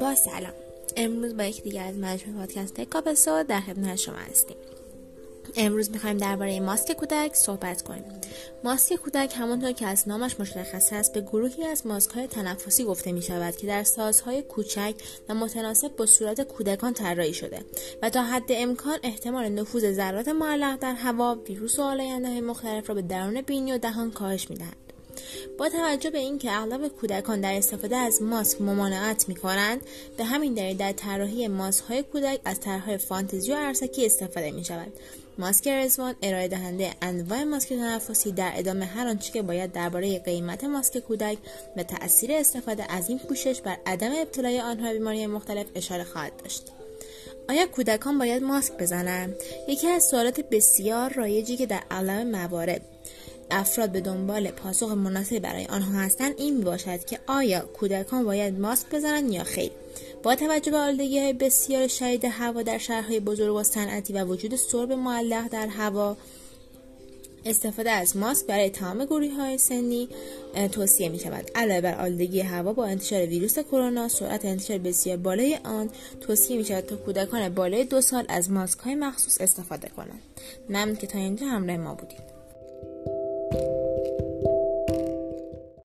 با سلام. امروز با یک دیگر از مجموعه پادکست کاپسو در خدمت شما هستیم. امروز می‌خوایم درباره ماسک کودک صحبت کنیم. ماسک کودک همانطور که از نامش مشخص است به گروهی از ماسک های تنفسی گفته می شود که در سازهای کوچک و متناسب با صورت کودکان طراحی شده و تا حد امکان احتمال نفوذ ذرات معلق در هوا ویروس و آلاینده مختلف را به درون بینی و دهان کاهش می‌دهد. با توجه به اینکه اغلب کودکان در استفاده از ماسک ممانعت می کنند به همین دلیل در طراحی ماسک های کودک از طرحهای فانتزی و عرصکی استفاده می شود ماسک رزوان ارائه دهنده انواع ماسک تنفسی در ادامه هر آنچه که باید درباره قیمت ماسک کودک و تاثیر استفاده از این پوشش بر عدم ابتلای آنها بیماری مختلف اشاره خواهد داشت. آیا کودکان باید ماسک بزنند؟ یکی از سوالات بسیار رایجی که در اغلب موارد افراد به دنبال پاسخ مناسب برای آنها هستند این می باشد که آیا کودکان باید ماسک بزنند یا خیر. با توجه به آلودگی های بسیار شدید هوا در شهرهای بزرگ و صنعتی و وجود سرب معلق در هوا استفاده از ماسک برای تمام گروه های سنی توصیه می شود علاوه بر آلودگی هوا با انتشار ویروس کرونا سرعت انتشار بسیار بالای آن توصیه می شود تا کودکان بالای دو سال از ماسک های مخصوص استفاده کنند. ممنون که تا اینجا همراه ما بودید.